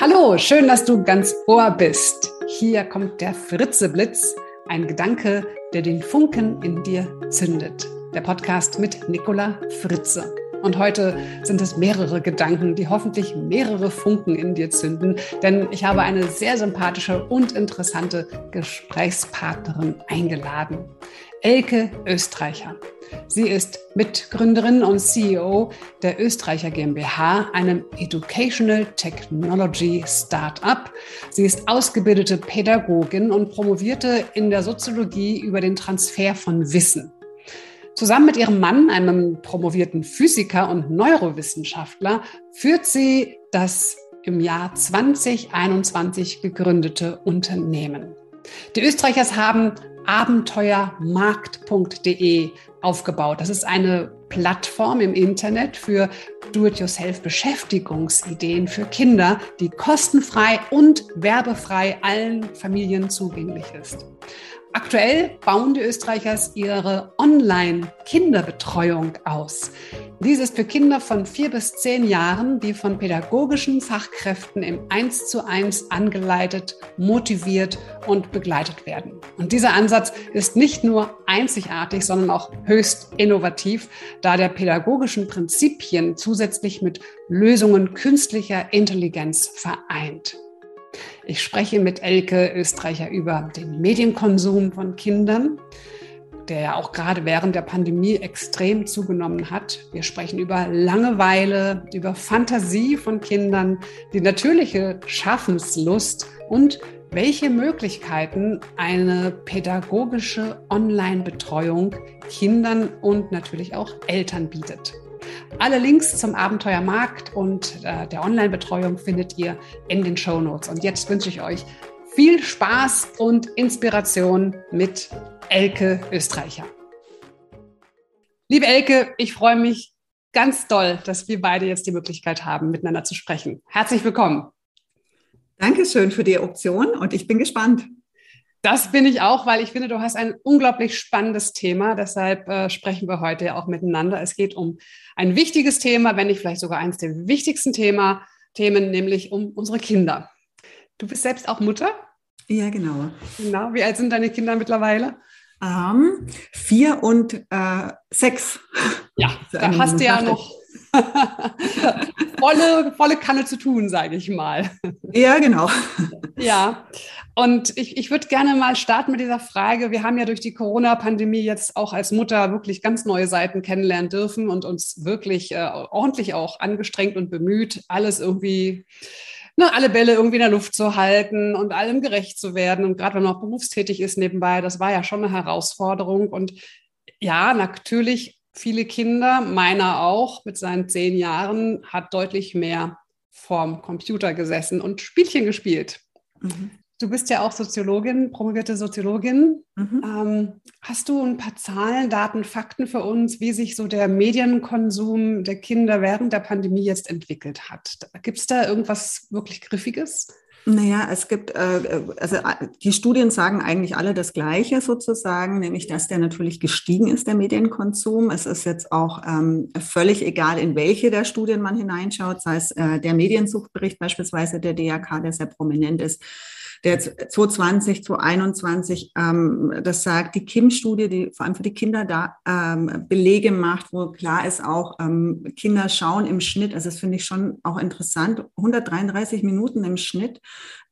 Hallo, schön, dass du ganz ohr bist. Hier kommt der Fritzeblitz, ein Gedanke, der den Funken in dir zündet. Der Podcast mit Nicola Fritze. Und heute sind es mehrere Gedanken, die hoffentlich mehrere Funken in dir zünden, denn ich habe eine sehr sympathische und interessante Gesprächspartnerin eingeladen. Elke Österreicher. Sie ist Mitgründerin und CEO der Österreicher GmbH, einem Educational Technology Startup. Sie ist ausgebildete Pädagogin und promovierte in der Soziologie über den Transfer von Wissen. Zusammen mit ihrem Mann, einem promovierten Physiker und Neurowissenschaftler, führt sie das im Jahr 2021 gegründete Unternehmen. Die Österreichers haben abenteuermarkt.de aufgebaut. Das ist eine Plattform im Internet für Do-it-yourself-Beschäftigungsideen für Kinder, die kostenfrei und werbefrei allen Familien zugänglich ist. Aktuell bauen die Österreichers ihre Online-Kinderbetreuung aus. Dies ist für Kinder von vier bis zehn Jahren, die von pädagogischen Fachkräften im Eins zu eins angeleitet, motiviert und begleitet werden. Und dieser Ansatz ist nicht nur einzigartig, sondern auch höchst innovativ, da der pädagogischen Prinzipien zusätzlich mit Lösungen künstlicher Intelligenz vereint. Ich spreche mit Elke Österreicher über den Medienkonsum von Kindern, der ja auch gerade während der Pandemie extrem zugenommen hat. Wir sprechen über Langeweile, über Fantasie von Kindern, die natürliche Schaffenslust und welche Möglichkeiten eine pädagogische Online-Betreuung Kindern und natürlich auch Eltern bietet. Alle Links zum Abenteuermarkt und äh, der Online-Betreuung findet ihr in den Show Notes. Und jetzt wünsche ich euch viel Spaß und Inspiration mit Elke Österreicher. Liebe Elke, ich freue mich ganz doll, dass wir beide jetzt die Möglichkeit haben, miteinander zu sprechen. Herzlich willkommen. Dankeschön für die Option und ich bin gespannt. Das bin ich auch, weil ich finde, du hast ein unglaublich spannendes Thema. Deshalb äh, sprechen wir heute auch miteinander. Es geht um ein wichtiges Thema, wenn nicht vielleicht sogar eines der wichtigsten Thema, Themen, nämlich um unsere Kinder. Du bist selbst auch Mutter? Ja, genau. Genau. Wie alt sind deine Kinder mittlerweile? Ähm, vier und äh, sechs. Ja, da hast du ja noch volle, volle Kanne zu tun, sage ich mal. Ja, genau. Ja, und ich, ich würde gerne mal starten mit dieser Frage. Wir haben ja durch die Corona-Pandemie jetzt auch als Mutter wirklich ganz neue Seiten kennenlernen dürfen und uns wirklich äh, ordentlich auch angestrengt und bemüht, alles irgendwie ne, alle Bälle irgendwie in der Luft zu halten und allem gerecht zu werden. Und gerade wenn man auch berufstätig ist nebenbei, das war ja schon eine Herausforderung. Und ja, natürlich viele Kinder, meiner auch mit seinen zehn Jahren, hat deutlich mehr vorm Computer gesessen und Spielchen gespielt. Mhm. Du bist ja auch Soziologin, promovierte Soziologin. Mhm. Ähm, hast du ein paar Zahlen, Daten, Fakten für uns, wie sich so der Medienkonsum der Kinder während der Pandemie jetzt entwickelt hat? Gibt es da irgendwas wirklich Griffiges? Naja, es gibt, äh, also äh, die Studien sagen eigentlich alle das Gleiche sozusagen, nämlich dass der natürlich gestiegen ist, der Medienkonsum. Es ist jetzt auch ähm, völlig egal, in welche der Studien man hineinschaut, sei es äh, der Mediensuchtbericht beispielsweise der DRK, der sehr prominent ist, der 2020, 2021, ähm, das sagt die Kim-Studie, die vor allem für die Kinder da ähm, Belege macht, wo klar ist auch, ähm, Kinder schauen im Schnitt, also das finde ich schon auch interessant, 133 Minuten im Schnitt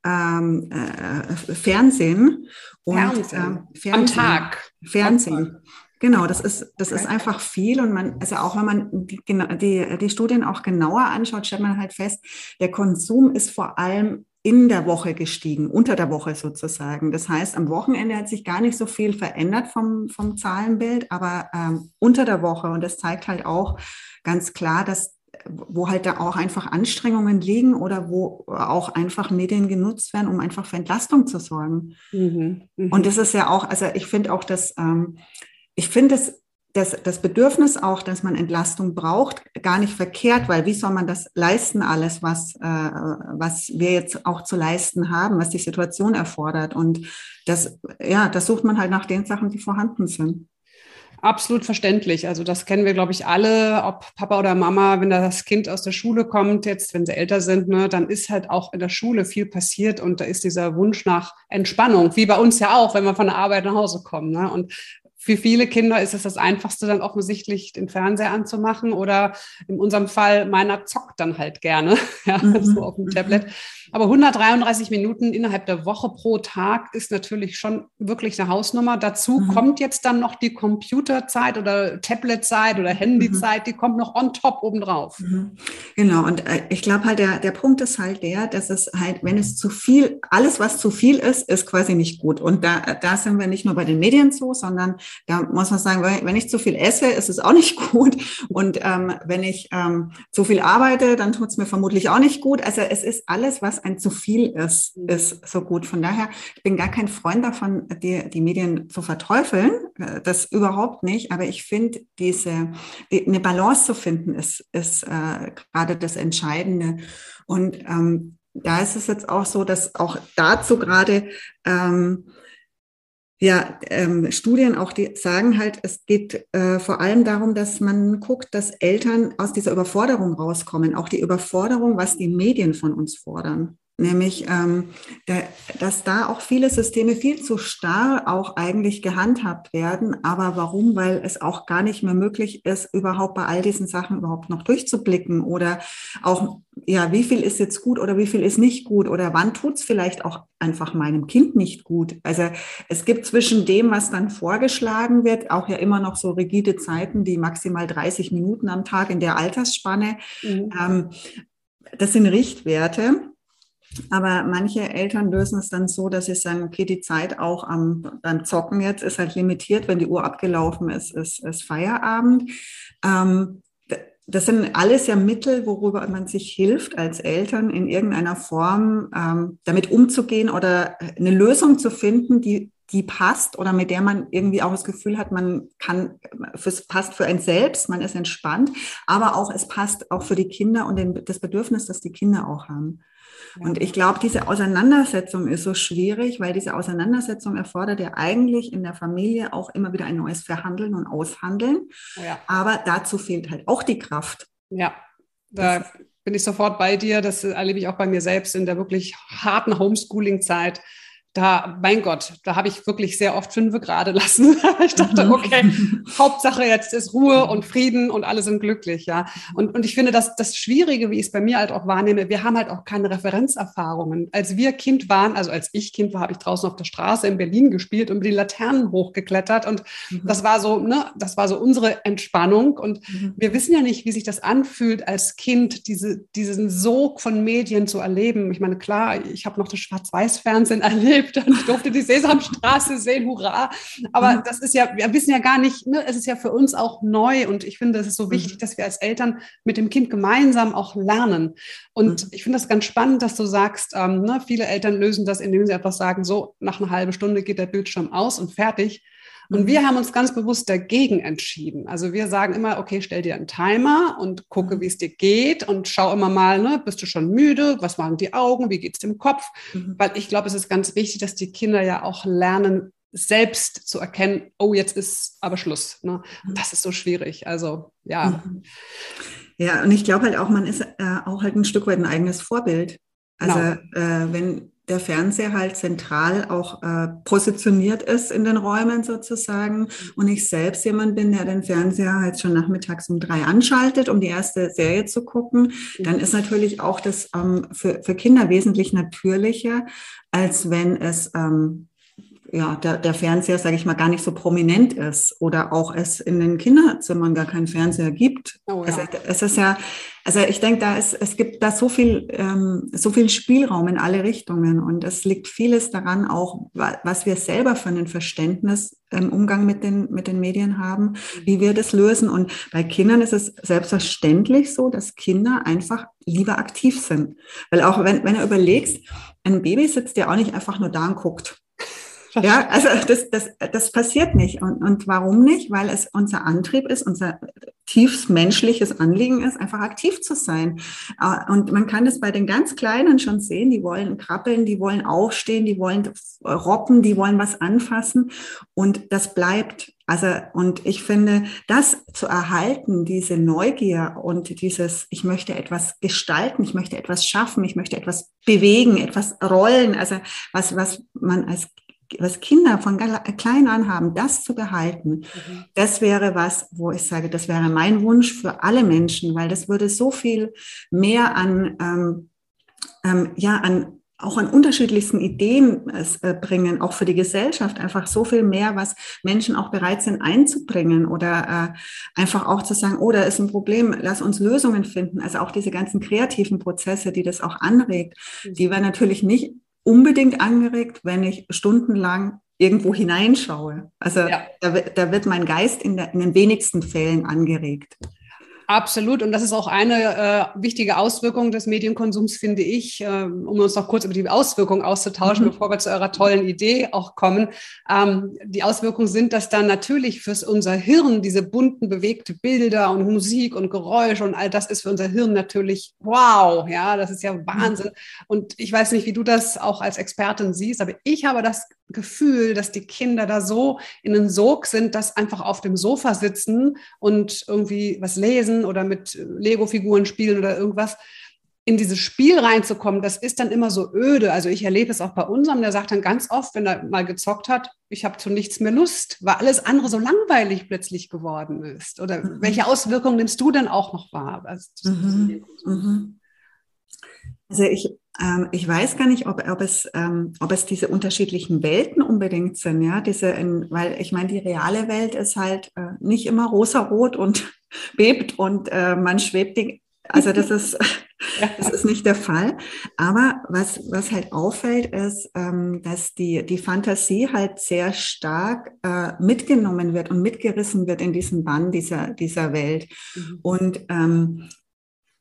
ähm, äh, Fernsehen. Und, Fernsehen. Äh, Fernsehen. Am Tag. Fernsehen. Genau, das ist, das okay. ist einfach viel und man, also auch wenn man die, die, die Studien auch genauer anschaut, stellt man halt fest, der Konsum ist vor allem in der Woche gestiegen, unter der Woche sozusagen. Das heißt, am Wochenende hat sich gar nicht so viel verändert vom, vom Zahlenbild, aber ähm, unter der Woche. Und das zeigt halt auch ganz klar, dass wo halt da auch einfach Anstrengungen liegen oder wo auch einfach Medien genutzt werden, um einfach für Entlastung zu sorgen. Mhm, mh. Und das ist ja auch, also ich finde auch, dass ähm, ich finde es das, das Bedürfnis auch, dass man Entlastung braucht, gar nicht verkehrt, weil wie soll man das leisten, alles, was, äh, was wir jetzt auch zu leisten haben, was die Situation erfordert. Und das, ja, das sucht man halt nach den Sachen, die vorhanden sind. absolut verständlich. Also das kennen wir, glaube ich, alle, ob Papa oder Mama, wenn das Kind aus der Schule kommt, jetzt, wenn sie älter sind, ne, dann ist halt auch in der Schule viel passiert und da ist dieser Wunsch nach Entspannung, wie bei uns ja auch, wenn wir von der Arbeit nach Hause kommen. Ne? Und für viele Kinder ist es das Einfachste, dann offensichtlich den Fernseher anzumachen oder in unserem Fall, meiner zockt dann halt gerne, ja, mhm. so auf dem Tablet. Aber 133 Minuten innerhalb der Woche pro Tag ist natürlich schon wirklich eine Hausnummer. Dazu mhm. kommt jetzt dann noch die Computerzeit oder Tabletzeit oder Handyzeit, mhm. die kommt noch on top obendrauf. Mhm. Genau, und äh, ich glaube halt, der, der Punkt ist halt der, dass es halt, wenn es zu viel, alles, was zu viel ist, ist quasi nicht gut. Und da, da sind wir nicht nur bei den Medien so, sondern da muss man sagen, wenn ich zu viel esse, ist es auch nicht gut. Und ähm, wenn ich ähm, zu viel arbeite, dann tut es mir vermutlich auch nicht gut. Also es ist alles, was ein zu viel ist, ist so gut. Von daher, ich bin gar kein Freund davon, die, die Medien zu verteufeln. Äh, das überhaupt nicht. Aber ich finde, diese, die, eine Balance zu finden, ist, ist äh, gerade das Entscheidende. Und ähm, da ist es jetzt auch so, dass auch dazu gerade ähm, ja, ähm, Studien auch, die sagen halt, es geht äh, vor allem darum, dass man guckt, dass Eltern aus dieser Überforderung rauskommen, auch die Überforderung, was die Medien von uns fordern. Nämlich, ähm, der, dass da auch viele Systeme viel zu starr auch eigentlich gehandhabt werden. Aber warum? Weil es auch gar nicht mehr möglich ist, überhaupt bei all diesen Sachen überhaupt noch durchzublicken oder auch, ja, wie viel ist jetzt gut oder wie viel ist nicht gut oder wann tut's vielleicht auch einfach meinem Kind nicht gut. Also es gibt zwischen dem, was dann vorgeschlagen wird, auch ja immer noch so rigide Zeiten, die maximal 30 Minuten am Tag in der Altersspanne. Mhm. Ähm, das sind Richtwerte. Aber manche Eltern lösen es dann so, dass sie sagen, okay, die Zeit auch am, beim Zocken jetzt ist halt limitiert. Wenn die Uhr abgelaufen ist, ist, ist Feierabend. Ähm, das sind alles ja Mittel, worüber man sich hilft als Eltern in irgendeiner Form ähm, damit umzugehen oder eine Lösung zu finden, die die passt oder mit der man irgendwie auch das Gefühl hat, man kann, es passt für ein selbst, man ist entspannt, aber auch es passt auch für die Kinder und den, das Bedürfnis, das die Kinder auch haben. Und ich glaube, diese Auseinandersetzung ist so schwierig, weil diese Auseinandersetzung erfordert ja eigentlich in der Familie auch immer wieder ein neues Verhandeln und Aushandeln. Ja. Aber dazu fehlt halt auch die Kraft. Ja, da bin ich sofort bei dir. Das erlebe ich auch bei mir selbst in der wirklich harten Homeschooling-Zeit da, mein Gott, da habe ich wirklich sehr oft fünfe gerade lassen. ich dachte, mhm. okay, Hauptsache jetzt ist Ruhe und Frieden und alle sind glücklich, ja. Und, und ich finde, dass das Schwierige, wie ich es bei mir halt auch wahrnehme, wir haben halt auch keine Referenzerfahrungen. Als wir Kind waren, also als ich Kind war, habe ich draußen auf der Straße in Berlin gespielt und mit den Laternen hochgeklettert und mhm. das war so, ne, das war so unsere Entspannung und mhm. wir wissen ja nicht, wie sich das anfühlt als Kind, diese, diesen Sog von Medien zu erleben. Ich meine, klar, ich habe noch das Schwarz-Weiß-Fernsehen erlebt, und ich durfte die Sesamstraße sehen, hurra. Aber mhm. das ist ja, wir wissen ja gar nicht, ne, es ist ja für uns auch neu und ich finde, es ist so wichtig, mhm. dass wir als Eltern mit dem Kind gemeinsam auch lernen. Und mhm. ich finde das ganz spannend, dass du sagst, ähm, ne, viele Eltern lösen das, indem sie einfach sagen, so, nach einer halben Stunde geht der Bildschirm aus und fertig. Und wir haben uns ganz bewusst dagegen entschieden. Also wir sagen immer, okay, stell dir einen Timer und gucke, mhm. wie es dir geht und schau immer mal, ne, bist du schon müde? Was machen die Augen? Wie geht es dem Kopf? Mhm. Weil ich glaube, es ist ganz wichtig, dass die Kinder ja auch lernen, selbst zu erkennen, oh, jetzt ist aber Schluss. Ne? Mhm. Das ist so schwierig. Also ja. Mhm. Ja, und ich glaube halt auch, man ist äh, auch halt ein Stück weit ein eigenes Vorbild. Also genau. äh, wenn der Fernseher halt zentral auch äh, positioniert ist in den Räumen sozusagen. Und ich selbst jemand bin, der den Fernseher halt schon nachmittags um drei anschaltet, um die erste Serie zu gucken, dann ist natürlich auch das ähm, für, für Kinder wesentlich natürlicher, als wenn es ähm, ja, der, der Fernseher, sage ich mal, gar nicht so prominent ist oder auch es in den Kinderzimmern gar keinen Fernseher gibt. Oh, ja. also, es ist ja, also ich denke, da ist, es gibt da so viel, ähm, so viel Spielraum in alle Richtungen und es liegt vieles daran auch, was wir selber für ein Verständnis im Umgang mit den, mit den Medien haben, wie wir das lösen. Und bei Kindern ist es selbstverständlich so, dass Kinder einfach lieber aktiv sind. Weil auch wenn, wenn du überlegst, ein Baby sitzt ja auch nicht einfach nur da und guckt Ja, also das, das, das passiert nicht. Und, und warum nicht? Weil es unser Antrieb ist, unser tiefst menschliches Anliegen ist, einfach aktiv zu sein. Äh, und man kann das bei den ganz Kleinen schon sehen, die wollen krabbeln, die wollen aufstehen, die wollen robben, die wollen was anfassen. Und das bleibt. Also, und ich finde, das zu erhalten, diese Neugier und dieses, ich möchte etwas gestalten, ich möchte etwas schaffen, ich möchte etwas bewegen, etwas rollen, also was, was man als was Kinder von klein an haben, das zu behalten, mhm. das wäre was, wo ich sage, das wäre mein Wunsch für alle Menschen, weil das würde so viel mehr an, ähm, ähm, ja, an auch an unterschiedlichsten Ideen äh, bringen, auch für die Gesellschaft, einfach so viel mehr, was Menschen auch bereit sind einzubringen oder äh, einfach auch zu sagen, oh, da ist ein Problem, lass uns Lösungen finden. Also auch diese ganzen kreativen Prozesse, die das auch anregt, die werden natürlich nicht unbedingt angeregt, wenn ich stundenlang irgendwo hineinschaue. Also ja. da, da, wird mein Geist in, der, in den wenigsten Fällen angeregt. Absolut. Und das ist auch eine äh, wichtige Auswirkung des Medienkonsums, finde ich, äh, um uns noch kurz über die Auswirkungen auszutauschen, mhm. bevor wir zu eurer tollen Idee auch kommen. Ähm, die Auswirkungen sind, dass dann natürlich fürs unser Hirn diese bunten, bewegte Bilder und Musik und Geräusch und all das ist für unser Hirn natürlich wow. Ja, das ist ja Wahnsinn. Mhm. Und ich weiß nicht, wie du das auch als Expertin siehst, aber ich habe das Gefühl, dass die Kinder da so in den Sog sind, dass einfach auf dem Sofa sitzen und irgendwie was lesen oder mit Lego-Figuren spielen oder irgendwas, in dieses Spiel reinzukommen, das ist dann immer so öde. Also ich erlebe es auch bei unserem, der sagt dann ganz oft, wenn er mal gezockt hat, ich habe zu nichts mehr Lust, weil alles andere so langweilig plötzlich geworden ist. Oder mhm. welche Auswirkungen nimmst du denn auch noch wahr? Also, mhm. Mhm. also ich ähm, ich weiß gar nicht, ob, ob, es, ähm, ob es diese unterschiedlichen Welten unbedingt sind, ja, diese, in, weil ich meine, die reale Welt ist halt äh, nicht immer rosarot und bebt und äh, man schwebt die, also das ist, das ist nicht der Fall. Aber was, was halt auffällt, ist, ähm, dass die, die Fantasie halt sehr stark äh, mitgenommen wird und mitgerissen wird in diesen Bann dieser, dieser Welt. Mhm. Und ähm,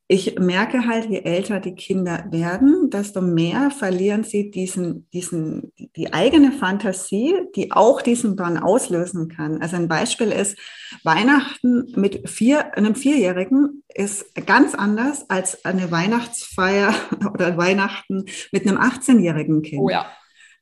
ich merke halt, je älter die Kinder werden, desto mehr verlieren sie diesen, diesen, die eigene Fantasie, die auch diesen Bann auslösen kann. Also ein Beispiel ist, Weihnachten mit vier, einem Vierjährigen ist ganz anders als eine Weihnachtsfeier oder Weihnachten mit einem 18-jährigen Kind. Oh ja.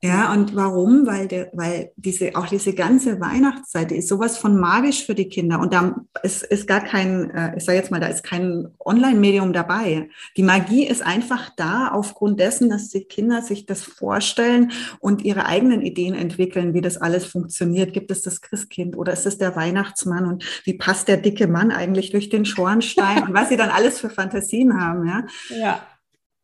Ja, und warum? Weil, der, weil diese, auch diese ganze Weihnachtszeit, die ist sowas von magisch für die Kinder. Und da ist, ist gar kein, äh, ich sage jetzt mal, da ist kein Online-Medium dabei. Die Magie ist einfach da aufgrund dessen, dass die Kinder sich das vorstellen und ihre eigenen Ideen entwickeln, wie das alles funktioniert. Gibt es das Christkind oder ist es der Weihnachtsmann und wie passt der dicke Mann eigentlich durch den Schornstein und was sie dann alles für Fantasien haben, ja? Ja.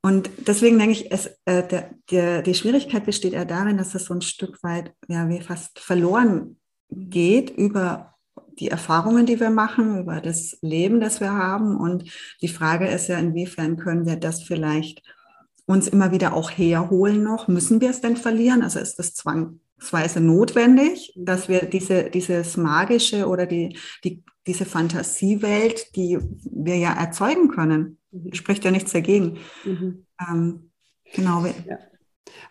Und deswegen denke ich, es, äh, der, der, die Schwierigkeit besteht eher darin, dass es so ein Stück weit ja, wie fast verloren geht über die Erfahrungen, die wir machen, über das Leben, das wir haben. Und die Frage ist ja, inwiefern können wir das vielleicht uns immer wieder auch herholen noch? Müssen wir es denn verlieren? Also ist das zwangsweise notwendig, dass wir diese, dieses magische oder die, die, diese Fantasiewelt, die wir ja erzeugen können. Spricht ja nichts dagegen. Mhm. Ähm, genau. Ja.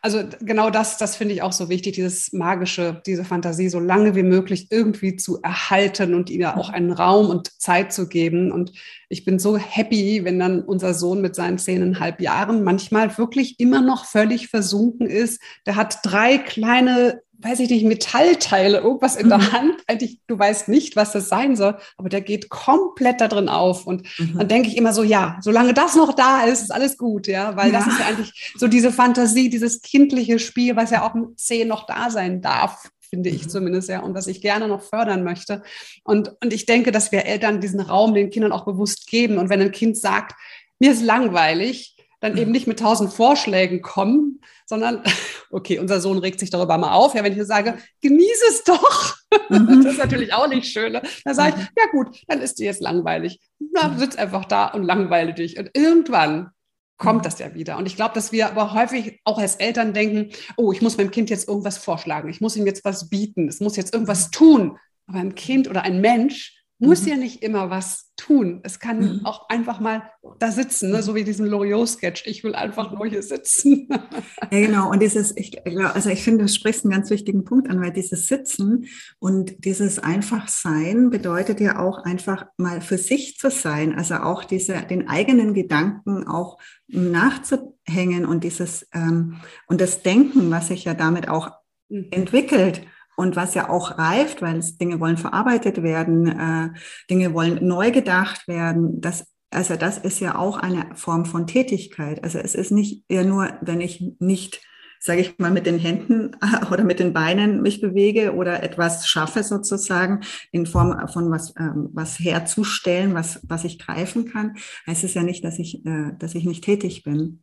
Also genau das, das finde ich auch so wichtig, dieses magische, diese Fantasie so lange wie möglich irgendwie zu erhalten und ihr auch einen Raum und Zeit zu geben. Und ich bin so happy, wenn dann unser Sohn mit seinen zehneinhalb Jahren manchmal wirklich immer noch völlig versunken ist. Der hat drei kleine weiß ich nicht, Metallteile, irgendwas in der mhm. Hand. Eigentlich, du weißt nicht, was das sein soll, aber der geht komplett da drin auf. Und mhm. dann denke ich immer so, ja, solange das noch da ist, ist alles gut, ja, weil ja. das ist ja eigentlich so diese Fantasie, dieses kindliche Spiel, was ja auch mit zehn noch da sein darf finde ich mhm. zumindest, ja, und was ich gerne noch fördern möchte. Und, und ich denke, dass wir Eltern diesen Raum den Kindern auch bewusst geben. Und wenn ein Kind sagt, mir ist langweilig, dann eben nicht mit tausend Vorschlägen kommen, sondern, okay, unser Sohn regt sich darüber mal auf. Ja, wenn ich sage, genieße es doch. Mhm. Das ist natürlich auch nicht schön. Ne? Dann sage ich, ja gut, dann ist dir jetzt langweilig. Na, sitz einfach da und langweile dich. Und irgendwann kommt das ja wieder. Und ich glaube, dass wir aber häufig auch als Eltern denken, oh, ich muss meinem Kind jetzt irgendwas vorschlagen. Ich muss ihm jetzt was bieten. Es muss jetzt irgendwas tun. Aber ein Kind oder ein Mensch muss mhm. ja nicht immer was tun. Es kann mhm. auch einfach mal da sitzen, ne? so wie diesen Loriot-Sketch. Ich will einfach nur hier sitzen. ja, genau. Und dieses, ich, also ich finde, du sprichst einen ganz wichtigen Punkt an, weil dieses Sitzen und dieses einfach Sein bedeutet ja auch einfach mal für sich zu sein. Also auch diese, den eigenen Gedanken auch nachzuhängen und dieses, ähm, und das Denken, was sich ja damit auch mhm. entwickelt und was ja auch reift, weil es, Dinge wollen verarbeitet werden, äh, Dinge wollen neu gedacht werden. Das, also das ist ja auch eine Form von Tätigkeit. Also es ist nicht eher nur, wenn ich nicht, sage ich mal, mit den Händen oder mit den Beinen mich bewege oder etwas schaffe sozusagen in Form von was, ähm, was herzustellen, was, was ich greifen kann, heißt es ja nicht, dass ich, äh, dass ich nicht tätig bin.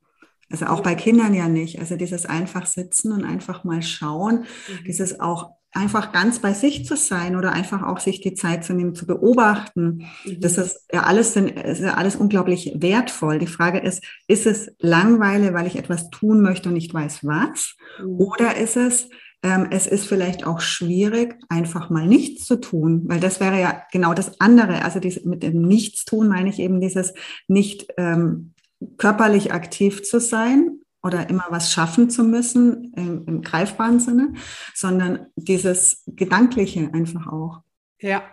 Also auch bei Kindern ja nicht. Also dieses einfach sitzen und einfach mal schauen, mhm. dieses auch einfach ganz bei sich zu sein oder einfach auch sich die Zeit zu nehmen, zu beobachten. Mhm. Das ist ja alles, ist ja alles unglaublich wertvoll. Die Frage ist, ist es Langweile, weil ich etwas tun möchte und nicht weiß was? Mhm. Oder ist es, ähm, es ist vielleicht auch schwierig, einfach mal nichts zu tun, weil das wäre ja genau das andere. Also dieses, mit dem Nichtstun meine ich eben dieses nicht ähm, körperlich aktiv zu sein, oder immer was schaffen zu müssen im, im greifbaren Sinne, sondern dieses Gedankliche einfach auch. Ja,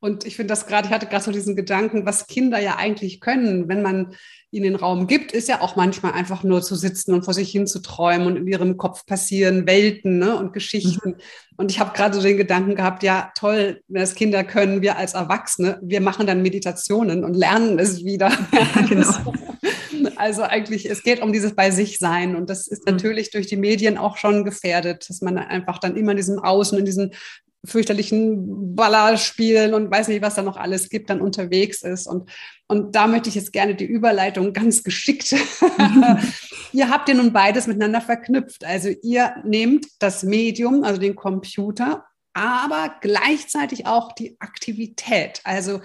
und ich finde das gerade, ich hatte gerade so diesen Gedanken, was Kinder ja eigentlich können, wenn man ihnen den Raum gibt, ist ja auch manchmal einfach nur zu sitzen und vor sich hin zu träumen und in ihrem Kopf passieren Welten ne, und Geschichten. Mhm. Und ich habe gerade so den Gedanken gehabt, ja, toll, wenn das Kinder können, wir als Erwachsene, wir machen dann Meditationen und lernen es wieder. Ja, genau. Also eigentlich, es geht um dieses bei sich sein und das ist mhm. natürlich durch die Medien auch schon gefährdet, dass man einfach dann immer in diesem Außen, in diesen fürchterlichen Ballerspielen und weiß nicht, was da noch alles gibt, dann unterwegs ist. Und, und da möchte ich jetzt gerne die Überleitung ganz geschickt. ihr habt ja nun beides miteinander verknüpft. Also ihr nehmt das Medium, also den Computer, aber gleichzeitig auch die Aktivität. Also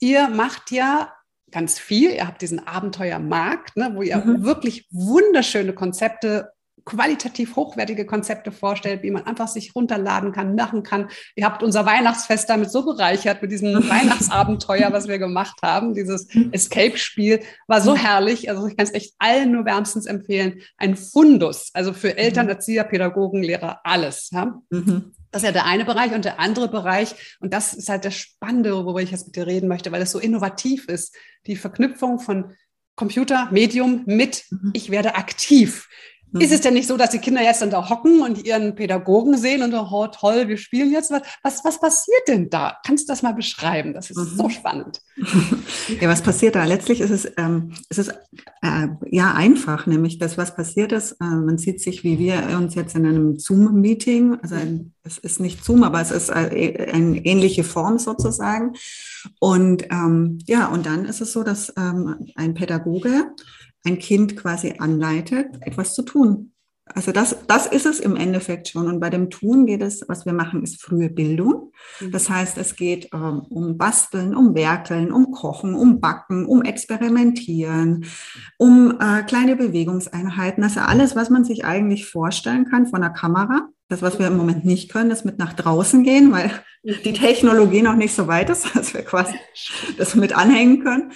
ihr macht ja ganz viel. Ihr habt diesen Abenteuermarkt, ne, wo ihr mhm. wirklich wunderschöne Konzepte qualitativ hochwertige Konzepte vorstellt, wie man einfach sich runterladen kann, machen kann. Ihr habt unser Weihnachtsfest damit so bereichert mit diesem Weihnachtsabenteuer, was wir gemacht haben. Dieses mhm. Escape-Spiel war so herrlich. Also ich kann es echt allen nur wärmstens empfehlen. Ein Fundus, also für Eltern, mhm. Erzieher, Pädagogen, Lehrer, alles. Ja? Mhm. Das ist ja der eine Bereich und der andere Bereich, und das ist halt das Spannende, worüber ich jetzt mit dir reden möchte, weil es so innovativ ist, die Verknüpfung von Computer, Medium mit, mhm. ich werde aktiv. Ist es denn nicht so, dass die Kinder jetzt dann da hocken und ihren Pädagogen sehen und oh toll, wir spielen jetzt was? Was, was passiert denn da? Kannst du das mal beschreiben? Das ist mhm. so spannend. Ja, was passiert da? Letztlich ist es, ähm, es ist äh, ja einfach, nämlich das, was passiert ist. Äh, man sieht sich, wie wir uns jetzt in einem Zoom-Meeting, also ein, es ist nicht Zoom, aber es ist äh, eine ähnliche Form sozusagen. Und ähm, ja, und dann ist es so, dass ähm, ein Pädagoge ein Kind quasi anleitet, etwas zu tun. Also das, das ist es im Endeffekt schon. Und bei dem Tun geht es, was wir machen, ist frühe Bildung. Mhm. Das heißt, es geht ähm, um Basteln, um Werkeln, um Kochen, um Backen, um Experimentieren, um äh, kleine Bewegungseinheiten. Also alles, was man sich eigentlich vorstellen kann von der Kamera. Das, was wir im Moment nicht können, ist mit nach draußen gehen, weil die Technologie noch nicht so weit ist, dass wir quasi das mit anhängen können.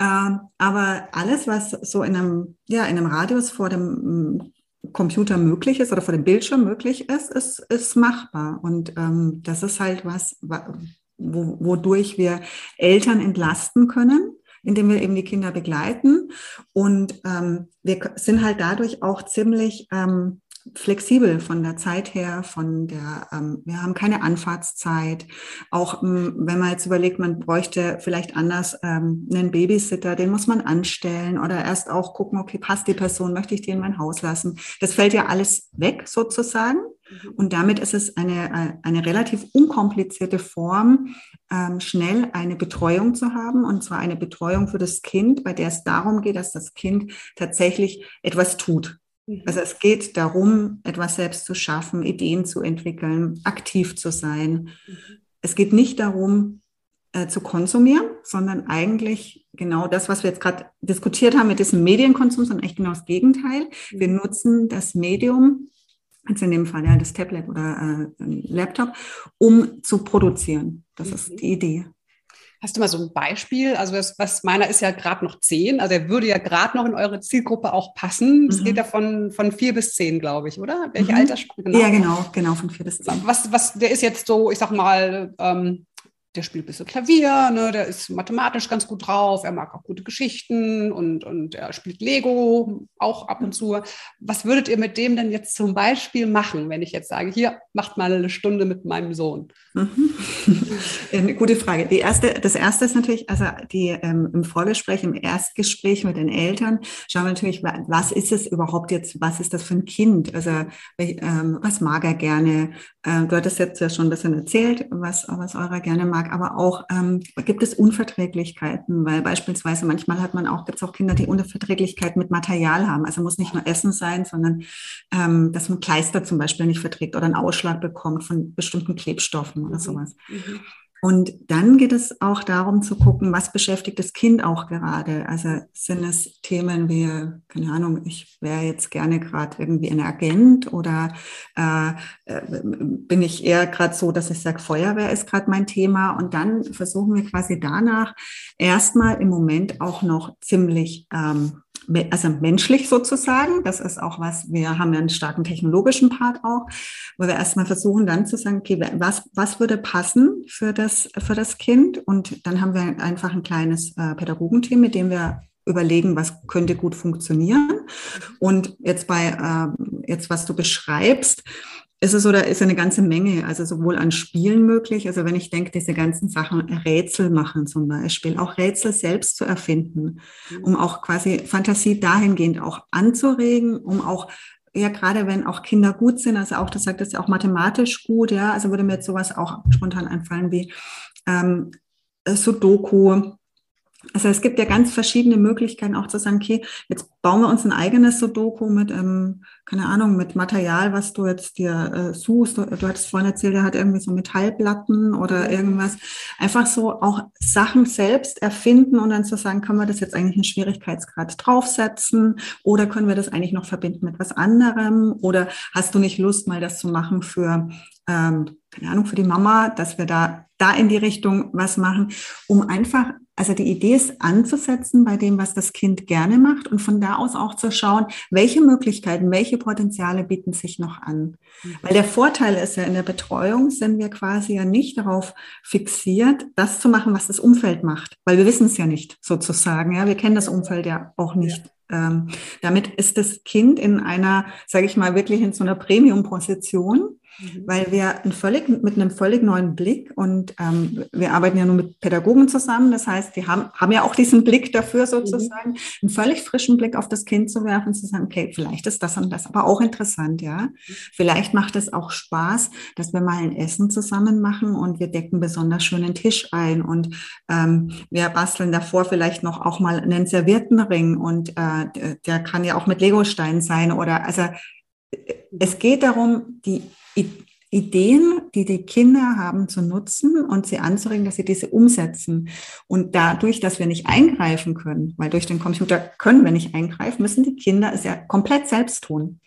Ähm, aber alles, was so in einem, ja, in einem Radius vor dem mm, Computer möglich ist oder vor dem Bildschirm möglich ist, ist, ist machbar. Und ähm, das ist halt was, wo, wodurch wir Eltern entlasten können indem wir eben die Kinder begleiten. Und ähm, wir sind halt dadurch auch ziemlich ähm, flexibel von der Zeit her, von der, ähm, wir haben keine Anfahrtszeit. Auch ähm, wenn man jetzt überlegt, man bräuchte vielleicht anders ähm, einen Babysitter, den muss man anstellen oder erst auch gucken, okay, passt die Person, möchte ich die in mein Haus lassen? Das fällt ja alles weg sozusagen. Mhm. Und damit ist es eine, äh, eine relativ unkomplizierte Form, ähm, schnell eine Betreuung zu haben, und zwar eine Betreuung für das Kind, bei der es darum geht, dass das Kind tatsächlich etwas tut. Mhm. Also es geht darum, etwas selbst zu schaffen, Ideen zu entwickeln, aktiv zu sein. Mhm. Es geht nicht darum, äh, zu konsumieren, sondern eigentlich genau das, was wir jetzt gerade diskutiert haben mit diesem Medienkonsum, sondern echt genau das Gegenteil. Wir mhm. nutzen das Medium, jetzt in dem Fall ja das Tablet oder äh, Laptop, um zu produzieren. Das ist die Idee. Hast du mal so ein Beispiel? Also was, was meiner ist ja gerade noch zehn, also er würde ja gerade noch in eure Zielgruppe auch passen. Es mhm. geht ja von, von vier bis zehn, glaube ich, oder? Welche mhm. Altersspanne? Genau. Ja, genau, genau, von vier bis zehn. Was, was, der ist jetzt so, ich sag mal, ähm, der spielt ein bisschen Klavier, ne, der ist mathematisch ganz gut drauf, er mag auch gute Geschichten und, und er spielt Lego auch ab und zu. Was würdet ihr mit dem denn jetzt zum Beispiel machen, wenn ich jetzt sage, hier, macht mal eine Stunde mit meinem Sohn? Mhm. Eine gute Frage. Die erste, das erste ist natürlich, also die ähm, im Vorgespräch, im Erstgespräch mit den Eltern, schauen wir natürlich, was ist es überhaupt jetzt, was ist das für ein Kind? Also ähm, was mag er gerne? Äh, du hattest jetzt ja schon ein bisschen erzählt, was, was eurer gerne mag, aber auch ähm, gibt es Unverträglichkeiten, weil beispielsweise manchmal hat man auch, gibt es auch Kinder, die Unverträglichkeiten mit Material haben. Also muss nicht nur Essen sein, sondern ähm, dass man Kleister zum Beispiel nicht verträgt oder einen Ausschlag bekommt von bestimmten Klebstoffen oder mhm. sowas. Mhm. Und dann geht es auch darum zu gucken, was beschäftigt das Kind auch gerade. Also sind es Themen wie, keine Ahnung, ich wäre jetzt gerne gerade irgendwie ein Agent oder äh, äh bin ich eher gerade so, dass ich sage, Feuerwehr ist gerade mein Thema. Und dann versuchen wir quasi danach erstmal im Moment auch noch ziemlich ähm, also menschlich sozusagen. Das ist auch was, wir haben ja einen starken technologischen Part auch, wo wir erstmal versuchen dann zu sagen, okay, was, was würde passen für das, für das Kind? Und dann haben wir einfach ein kleines äh, Pädagogenteam, mit dem wir überlegen, was könnte gut funktionieren. Und jetzt bei, äh, jetzt was du beschreibst, ist es oder ist eine ganze Menge, also sowohl an Spielen möglich, also wenn ich denke, diese ganzen Sachen Rätsel machen zum Beispiel, auch Rätsel selbst zu erfinden, um mhm. auch quasi Fantasie dahingehend auch anzuregen, um auch ja, gerade wenn auch Kinder gut sind, also auch, das sagt es ja auch mathematisch gut, ja, also würde mir jetzt sowas auch spontan einfallen wie ähm, Sudoku, also es gibt ja ganz verschiedene Möglichkeiten auch zu sagen, okay, jetzt bauen wir uns ein eigenes Sudoku mit, ähm, keine Ahnung, mit Material, was du jetzt dir äh, suchst. Du, du hattest vorhin erzählt, er hat irgendwie so Metallplatten oder irgendwas. Einfach so auch Sachen selbst erfinden und dann zu sagen, können wir das jetzt eigentlich einen Schwierigkeitsgrad draufsetzen oder können wir das eigentlich noch verbinden mit was anderem oder hast du nicht Lust, mal das zu machen für, ähm, keine Ahnung, für die Mama, dass wir da da in die Richtung was machen, um einfach also die Idee ist anzusetzen bei dem, was das Kind gerne macht und von da aus auch zu schauen, welche Möglichkeiten, welche Potenziale bieten sich noch an. Mhm. Weil der Vorteil ist ja, in der Betreuung sind wir quasi ja nicht darauf fixiert, das zu machen, was das Umfeld macht, weil wir wissen es ja nicht sozusagen. Ja, wir kennen das Umfeld ja auch nicht. Ja. Ähm, damit ist das Kind in einer, sage ich mal, wirklich in so einer Premium-Position Mhm. weil wir ein völlig, mit einem völlig neuen Blick und ähm, wir arbeiten ja nur mit Pädagogen zusammen. Das heißt, die haben, haben ja auch diesen Blick dafür mhm. sozusagen, mhm. einen völlig frischen Blick auf das Kind zu werfen, zu sagen, okay, vielleicht ist das und das aber auch interessant, ja. Vielleicht macht es auch Spaß, dass wir mal ein Essen zusammen machen und wir decken besonders schönen Tisch ein und ähm, wir basteln davor vielleicht noch auch mal einen Serviettenring und äh, der kann ja auch mit Legosteinen sein oder also es geht darum, die Ideen, die die Kinder haben, zu nutzen und sie anzuregen, dass sie diese umsetzen. Und dadurch, dass wir nicht eingreifen können, weil durch den Computer können wir nicht eingreifen, müssen die Kinder es ja komplett selbst tun.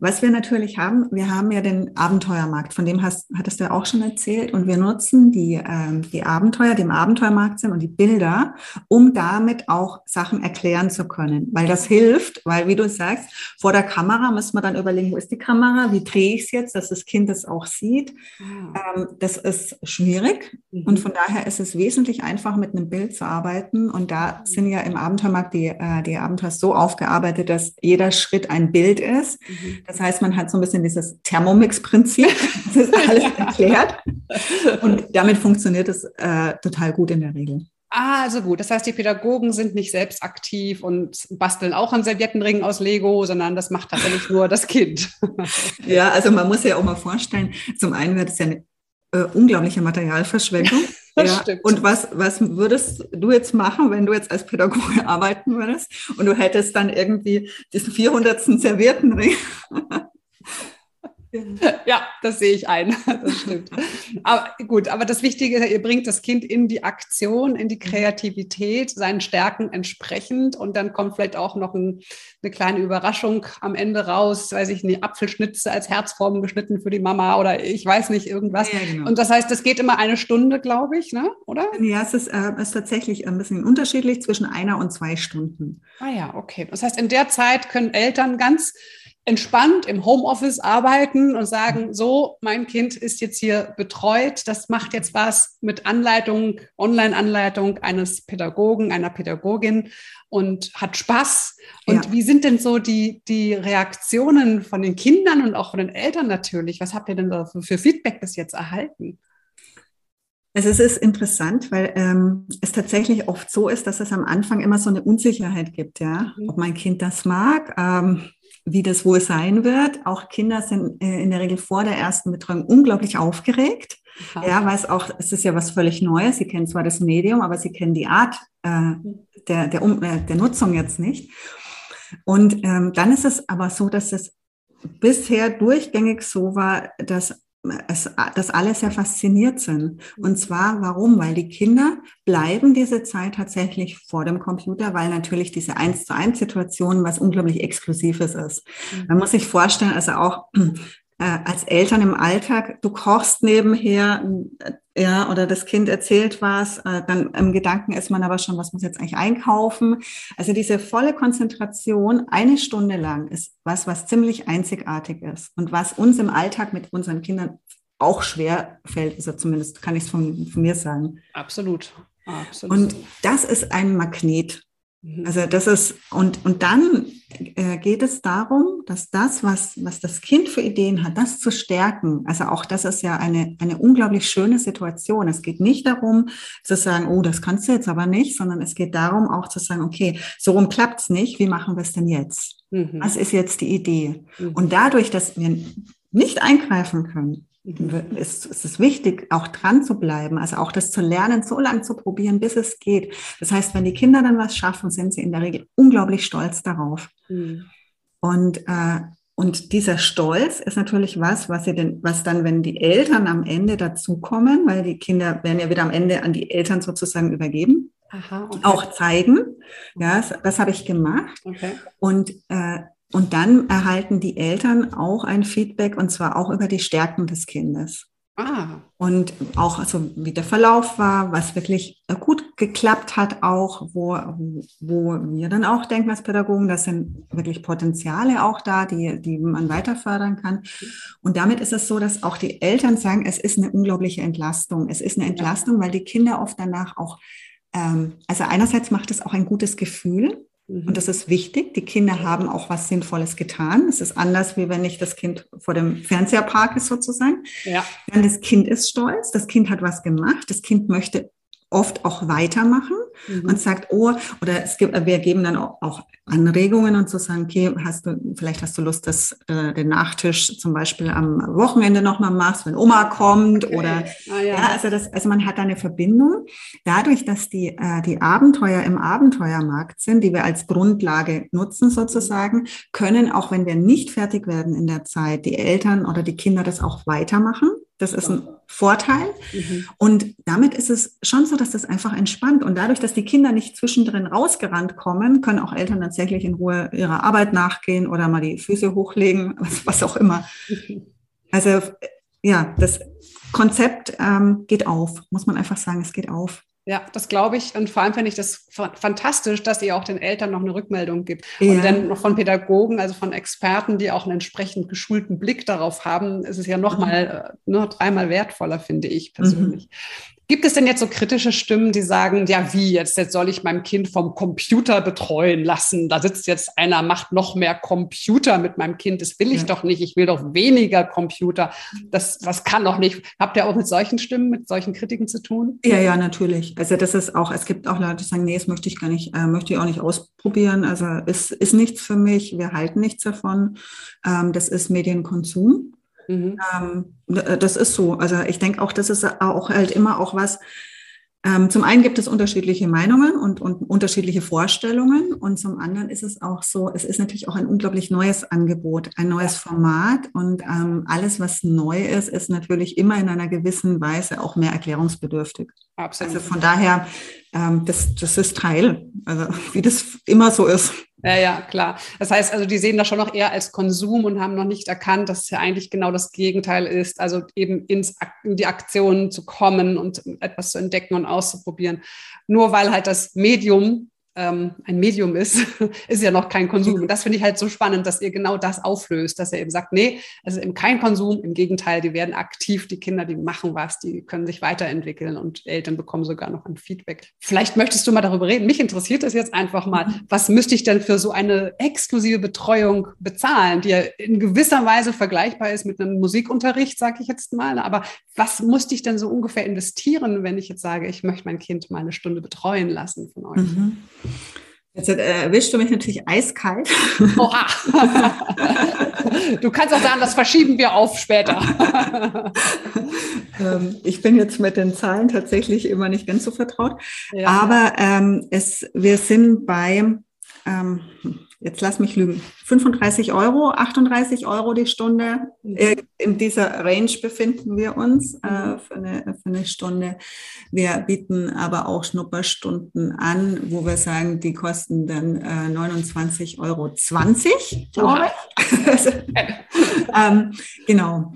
Was wir natürlich haben, wir haben ja den Abenteuermarkt, von dem hast, hattest du ja auch schon erzählt, und wir nutzen die, ähm, die Abenteuer, die im Abenteuermarkt sind und die Bilder, um damit auch Sachen erklären zu können, weil das hilft, weil wie du sagst, vor der Kamera müssen wir dann überlegen, wo ist die Kamera, wie drehe ich es jetzt, dass das Kind es auch sieht. Ah. Ähm, das ist schwierig mhm. und von daher ist es wesentlich einfacher, mit einem Bild zu arbeiten und da mhm. sind ja im Abenteuermarkt die, äh, die Abenteuer so aufgearbeitet, dass jeder Schritt ein Bild ist. Mhm. Das heißt, man hat so ein bisschen dieses Thermomix-Prinzip, das ist alles erklärt. Und damit funktioniert es äh, total gut in der Regel. Ah, also gut. Das heißt, die Pädagogen sind nicht selbst aktiv und basteln auch an Serviettenringen aus Lego, sondern das macht tatsächlich nur das Kind. ja, also man muss ja auch mal vorstellen, zum einen wird es ja eine äh, unglaubliche Materialverschwendung. Ja, stimmt. Und was, was würdest du jetzt machen, wenn du jetzt als Pädagoge arbeiten würdest und du hättest dann irgendwie diesen 400. Serviettenring? Ja, das sehe ich ein. Das stimmt. Aber gut, aber das Wichtige ist, ihr bringt das Kind in die Aktion, in die Kreativität, seinen Stärken entsprechend und dann kommt vielleicht auch noch ein, eine kleine Überraschung am Ende raus, weiß ich nicht, Apfelschnitze als Herzform geschnitten für die Mama oder ich weiß nicht, irgendwas. Ja, genau. Und das heißt, das geht immer eine Stunde, glaube ich, ne? oder? Ja, es ist, äh, ist tatsächlich ein bisschen unterschiedlich zwischen einer und zwei Stunden. Ah ja, okay. Das heißt, in der Zeit können Eltern ganz entspannt im Homeoffice arbeiten und sagen, so, mein Kind ist jetzt hier betreut, das macht jetzt was mit Anleitung, Online-Anleitung eines Pädagogen, einer Pädagogin und hat Spaß. Und ja. wie sind denn so die, die Reaktionen von den Kindern und auch von den Eltern natürlich? Was habt ihr denn da für Feedback bis jetzt erhalten? Also es ist interessant, weil ähm, es tatsächlich oft so ist, dass es am Anfang immer so eine Unsicherheit gibt, ja, mhm. ob mein Kind das mag. Ähm, wie das wohl sein wird. Auch Kinder sind äh, in der Regel vor der ersten Betreuung unglaublich aufgeregt. Ja, weil es auch, es ist ja was völlig Neues. Sie kennen zwar das Medium, aber sie kennen die Art äh, der, der, um, äh, der Nutzung jetzt nicht. Und ähm, dann ist es aber so, dass es bisher durchgängig so war, dass es, dass alle sehr fasziniert sind. Und zwar, warum? Weil die Kinder bleiben diese Zeit tatsächlich vor dem Computer, weil natürlich diese eins zu eins Situation was unglaublich Exklusives ist. Mhm. Man muss sich vorstellen, also auch als Eltern im Alltag, du kochst nebenher, äh, ja, oder das Kind erzählt was, äh, dann im Gedanken ist man aber schon, was muss jetzt eigentlich einkaufen. Also diese volle Konzentration eine Stunde lang ist was, was ziemlich einzigartig ist und was uns im Alltag mit unseren Kindern auch schwer fällt, also zumindest kann ich es von, von mir sagen. Absolut. Absolut. Und das ist ein Magnet. Mhm. Also das ist, und, und dann äh, geht es darum, dass das, was, was das Kind für Ideen hat, das zu stärken. Also auch das ist ja eine, eine unglaublich schöne Situation. Es geht nicht darum zu sagen, oh, das kannst du jetzt aber nicht, sondern es geht darum auch zu sagen, okay, so rum klappt's nicht, wie machen wir es denn jetzt? Mhm. Was ist jetzt die Idee? Mhm. Und dadurch, dass wir nicht eingreifen können, ist, ist es wichtig, auch dran zu bleiben, also auch das zu lernen, so lange zu probieren, bis es geht. Das heißt, wenn die Kinder dann was schaffen, sind sie in der Regel unglaublich stolz darauf. Mhm. Und, äh, und dieser Stolz ist natürlich was, was sie denn, was dann, wenn die Eltern am Ende dazukommen, weil die Kinder werden ja wieder am Ende an die Eltern sozusagen übergeben, Aha, okay. auch zeigen. Ja, das, das habe ich gemacht. Okay. Und äh, und dann erhalten die Eltern auch ein Feedback und zwar auch über die Stärken des Kindes. Ah. Und auch, also wie der Verlauf war, was wirklich gut geklappt hat, auch, wo, wo wir dann auch denken als Pädagogen, das sind wirklich Potenziale auch da, die, die man weiter fördern kann. Und damit ist es so, dass auch die Eltern sagen, es ist eine unglaubliche Entlastung. Es ist eine Entlastung, weil die Kinder oft danach auch, ähm, also einerseits macht es auch ein gutes Gefühl, und mhm. das ist wichtig. Die Kinder haben auch was Sinnvolles getan. Es ist anders, wie wenn ich das Kind vor dem Fernseher parke sozusagen. Ja. Dann das Kind ist stolz. Das Kind hat was gemacht. Das Kind möchte oft auch weitermachen mhm. und sagt, oh, oder es gibt, wir geben dann auch Anregungen und zu so sagen, okay, hast du, vielleicht hast du Lust, dass äh, den Nachtisch zum Beispiel am Wochenende nochmal machst, wenn Oma kommt okay. oder ah, ja. ja. also das, also man hat eine Verbindung. Dadurch, dass die, äh, die Abenteuer im Abenteuermarkt sind, die wir als Grundlage nutzen sozusagen, können, auch wenn wir nicht fertig werden in der Zeit, die Eltern oder die Kinder das auch weitermachen. Das ist ein Vorteil. Mhm. Und damit ist es schon so, dass das einfach entspannt. Und dadurch, dass die Kinder nicht zwischendrin rausgerannt kommen, können auch Eltern tatsächlich in Ruhe ihrer Arbeit nachgehen oder mal die Füße hochlegen, was, was auch immer. Also ja, das Konzept ähm, geht auf, muss man einfach sagen, es geht auf. Ja, das glaube ich. Und vor allem finde ich das fantastisch, dass ihr auch den Eltern noch eine Rückmeldung gibt. Ja. Und dann noch von Pädagogen, also von Experten, die auch einen entsprechend geschulten Blick darauf haben, ist es ja noch mhm. mal ne, dreimal wertvoller, finde ich persönlich. Mhm. Gibt es denn jetzt so kritische Stimmen, die sagen, ja, wie jetzt, jetzt soll ich mein Kind vom Computer betreuen lassen? Da sitzt jetzt einer, macht noch mehr Computer mit meinem Kind. Das will ich ja. doch nicht. Ich will doch weniger Computer. Das, das kann doch nicht. Habt ihr auch mit solchen Stimmen, mit solchen Kritiken zu tun? Ja, ja, natürlich. Also das ist auch, es gibt auch Leute, die sagen, nee, das möchte ich gar nicht, äh, möchte ich auch nicht ausprobieren. Also es ist nichts für mich. Wir halten nichts davon. Ähm, das ist Medienkonsum. Mhm. Ähm, das ist so. Also ich denke auch, das ist auch halt immer auch was, Ähm, zum einen gibt es unterschiedliche Meinungen und, und unterschiedliche Vorstellungen und zum anderen ist es auch so, es ist natürlich auch ein unglaublich neues Angebot, ein neues Format und ähm, alles, was neu ist, ist natürlich immer in einer gewissen Weise auch mehr erklärungsbedürftig. Absolut. Also von daher, ähm, das, das ist Teil, also wie das immer so ist. Ja, ja, klar. Das heißt also, die sehen das schon noch eher als Konsum und haben noch nicht erkannt, dass es ja eigentlich genau das Gegenteil ist. Also eben ins, in die Aktionen zu kommen und etwas zu entdecken und auszuprobieren. Nur weil halt das Medium ähm, ein Medium ist, ist ja noch kein Konsum. Und das finde ich halt so spannend, dass ihr genau das auflöst, dass ihr eben sagt, nee, also eben kein Konsum, im Gegenteil, die werden aktiv, die Kinder, die machen was, die können sich weiterentwickeln und Eltern bekommen sogar noch ein Feedback. Vielleicht möchtest du mal darüber reden. Mich interessiert das jetzt einfach mal. Mhm. Was müsste ich denn für so eine exklusive Betreuung bezahlen, die ja in gewisser Weise vergleichbar ist mit einem Musikunterricht, sage ich jetzt mal. Aber was musste ich denn so ungefähr investieren, wenn ich jetzt sage, ich möchte mein Kind mal eine Stunde betreuen lassen von euch? Mhm. Jetzt äh, erwischst du mich natürlich eiskalt. Oha. Du kannst auch sagen, das verschieben wir auf später. Ähm, ich bin jetzt mit den Zahlen tatsächlich immer nicht ganz so vertraut. Ja. Aber ähm, es, wir sind bei, ähm, jetzt lass mich lügen, 35 Euro, 38 Euro die Stunde. Äh, in dieser Range befinden wir uns äh, für, eine, für eine Stunde. Wir bieten aber auch Schnupperstunden an, wo wir sagen, die kosten dann äh, 29,20 Euro, glaube ich. ähm, genau.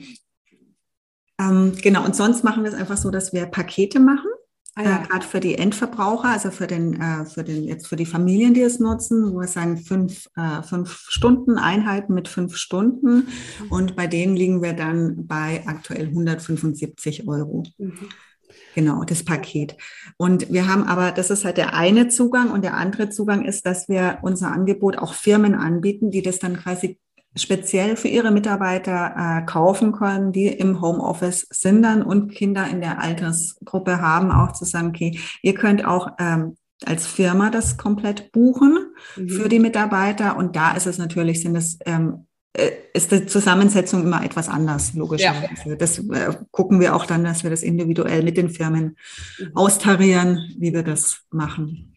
Ähm, genau, und sonst machen wir es einfach so, dass wir Pakete machen. Ah, ja. äh, gerade für die Endverbraucher, also für den, äh, für den, jetzt für die Familien, die es nutzen, wo wir sagen, fünf, äh, fünf Stunden Einheiten mit fünf Stunden. Mhm. Und bei denen liegen wir dann bei aktuell 175 Euro. Mhm. Genau, das Paket. Und wir haben aber, das ist halt der eine Zugang und der andere Zugang ist, dass wir unser Angebot auch Firmen anbieten, die das dann quasi speziell für ihre Mitarbeiter äh, kaufen können, die im Homeoffice sind dann und Kinder in der Altersgruppe haben, auch zu sagen, okay, ihr könnt auch ähm, als Firma das komplett buchen mhm. für die Mitarbeiter. Und da ist es natürlich, sind es ähm, äh, ist die Zusammensetzung immer etwas anders, logischerweise. Ja. Das äh, gucken wir auch dann, dass wir das individuell mit den Firmen mhm. austarieren, wie wir das machen.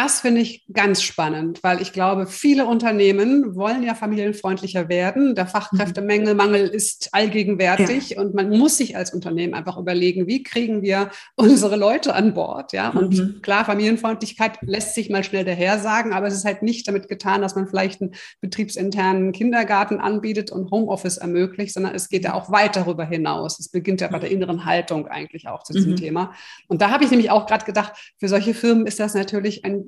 Das finde ich ganz spannend, weil ich glaube, viele Unternehmen wollen ja familienfreundlicher werden. Der Fachkräftemangel ist allgegenwärtig ja. und man muss sich als Unternehmen einfach überlegen, wie kriegen wir unsere Leute an Bord. Ja, und mhm. klar, Familienfreundlichkeit lässt sich mal schnell daher sagen, aber es ist halt nicht damit getan, dass man vielleicht einen betriebsinternen Kindergarten anbietet und Homeoffice ermöglicht, sondern es geht ja auch weit darüber hinaus. Es beginnt ja bei der inneren Haltung eigentlich auch zu diesem mhm. Thema. Und da habe ich nämlich auch gerade gedacht, für solche Firmen ist das natürlich ein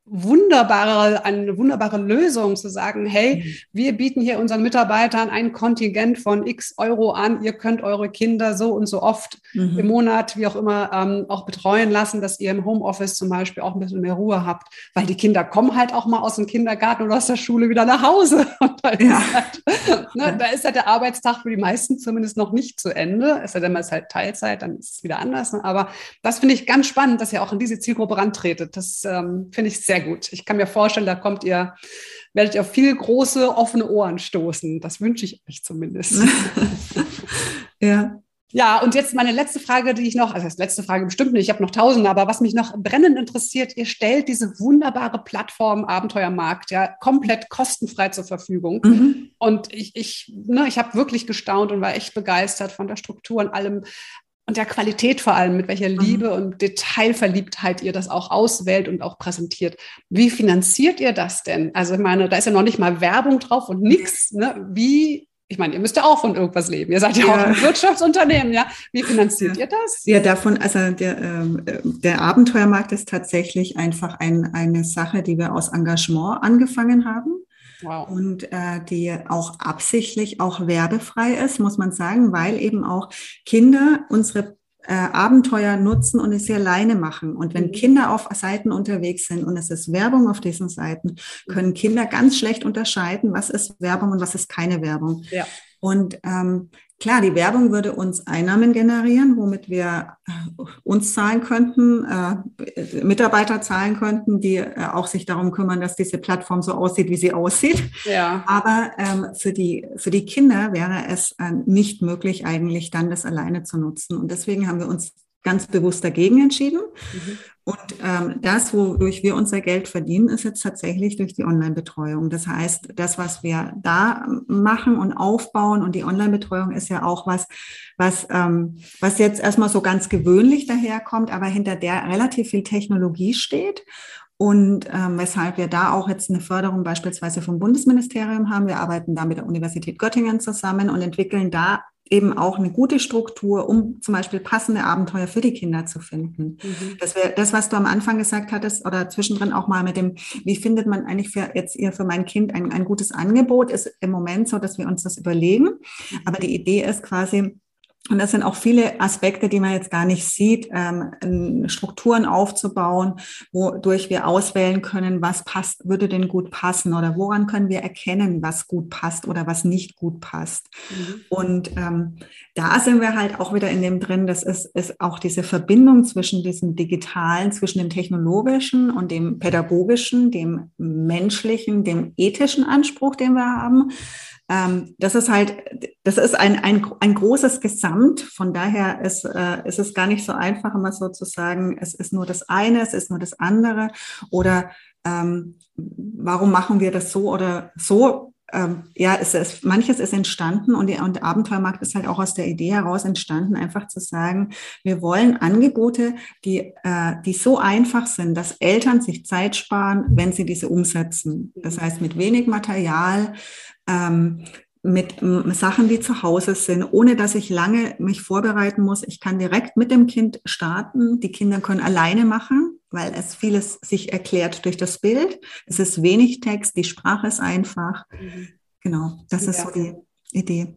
wunderbare, eine wunderbare Lösung zu sagen, hey, mhm. wir bieten hier unseren Mitarbeitern ein Kontingent von x Euro an, ihr könnt eure Kinder so und so oft mhm. im Monat, wie auch immer, ähm, auch betreuen lassen, dass ihr im Homeoffice zum Beispiel auch ein bisschen mehr Ruhe habt, weil die Kinder kommen halt auch mal aus dem Kindergarten oder aus der Schule wieder nach Hause. Und da, ja. ist halt, ne, da ist halt der Arbeitstag für die meisten zumindest noch nicht zu Ende. Es sei denn, man ist halt Teilzeit, dann ist es wieder anders. Ne? Aber das finde ich ganz spannend, dass ihr auch in diese Zielgruppe rantretet. Das ähm, finde ich sehr gut. Ich kann mir vorstellen, da kommt ihr, werdet ihr auf viel große, offene Ohren stoßen. Das wünsche ich euch zumindest. ja. Ja, und jetzt meine letzte Frage, die ich noch, also das letzte Frage bestimmt nicht, ich habe noch tausende, aber was mich noch brennend interessiert, ihr stellt diese wunderbare Plattform Abenteuermarkt ja komplett kostenfrei zur Verfügung. Mhm. Und ich, ich, ne, ich habe wirklich gestaunt und war echt begeistert von der Struktur und allem und der Qualität vor allem, mit welcher mhm. Liebe mhm. und Detailverliebtheit ihr das auch auswählt und auch präsentiert. Wie finanziert ihr das denn? Also ich meine, da ist ja noch nicht mal Werbung drauf und nichts. Ne? Wie ich meine, ihr müsst ja auch von irgendwas leben. Ihr seid ja, ja. auch ein Wirtschaftsunternehmen, ja. Wie finanziert ja. ihr das? Ja, davon, also der, äh, der Abenteuermarkt ist tatsächlich einfach ein, eine Sache, die wir aus Engagement angefangen haben. Wow. Und äh, die auch absichtlich auch werbefrei ist, muss man sagen, weil eben auch Kinder unsere äh, Abenteuer nutzen und es sie alleine machen. Und wenn mhm. Kinder auf Seiten unterwegs sind und es ist Werbung auf diesen Seiten, können Kinder ganz schlecht unterscheiden, was ist Werbung und was ist keine Werbung. Ja. Und ähm, Klar, die Werbung würde uns Einnahmen generieren, womit wir äh, uns zahlen könnten, äh, Mitarbeiter zahlen könnten, die äh, auch sich darum kümmern, dass diese Plattform so aussieht, wie sie aussieht. Ja. Aber ähm, für, die, für die Kinder wäre es äh, nicht möglich, eigentlich dann das alleine zu nutzen. Und deswegen haben wir uns ganz bewusst dagegen entschieden. Mhm. Und ähm, das, wodurch wir unser Geld verdienen, ist jetzt tatsächlich durch die Online-Betreuung. Das heißt, das, was wir da machen und aufbauen und die Online-Betreuung ist ja auch was, was, ähm, was jetzt erstmal so ganz gewöhnlich daherkommt, aber hinter der relativ viel Technologie steht und ähm, weshalb wir da auch jetzt eine Förderung beispielsweise vom Bundesministerium haben. Wir arbeiten da mit der Universität Göttingen zusammen und entwickeln da eben auch eine gute Struktur, um zum Beispiel passende Abenteuer für die Kinder zu finden. Mhm. Das wäre das, was du am Anfang gesagt hattest oder zwischendrin auch mal mit dem, wie findet man eigentlich für jetzt ihr für mein Kind ein, ein gutes Angebot, ist im Moment so, dass wir uns das überlegen. Mhm. Aber die Idee ist quasi, und das sind auch viele Aspekte, die man jetzt gar nicht sieht, ähm, Strukturen aufzubauen, wodurch wir auswählen können, was passt, würde denn gut passen oder woran können wir erkennen, was gut passt oder was nicht gut passt. Mhm. Und ähm, da sind wir halt auch wieder in dem drin, das ist, ist auch diese Verbindung zwischen diesem digitalen, zwischen dem technologischen und dem pädagogischen, dem menschlichen, dem ethischen Anspruch, den wir haben ähm, das ist halt, das ist ein, ein, ein großes Gesamt. Von daher ist, äh, ist es gar nicht so einfach, immer so zu sagen, es ist nur das eine, es ist nur das andere oder ähm, warum machen wir das so oder so? Ähm, ja, es ist, manches ist entstanden und, die, und der Abenteuermarkt ist halt auch aus der Idee heraus entstanden, einfach zu sagen, wir wollen Angebote, die, äh, die so einfach sind, dass Eltern sich Zeit sparen, wenn sie diese umsetzen. Das heißt, mit wenig Material, ähm, mit Sachen, die zu Hause sind, ohne dass ich lange mich vorbereiten muss. Ich kann direkt mit dem Kind starten. Die Kinder können alleine machen, weil es vieles sich erklärt durch das Bild. Es ist wenig Text, die Sprache ist einfach. Mhm. Genau, das ja. ist so die Idee.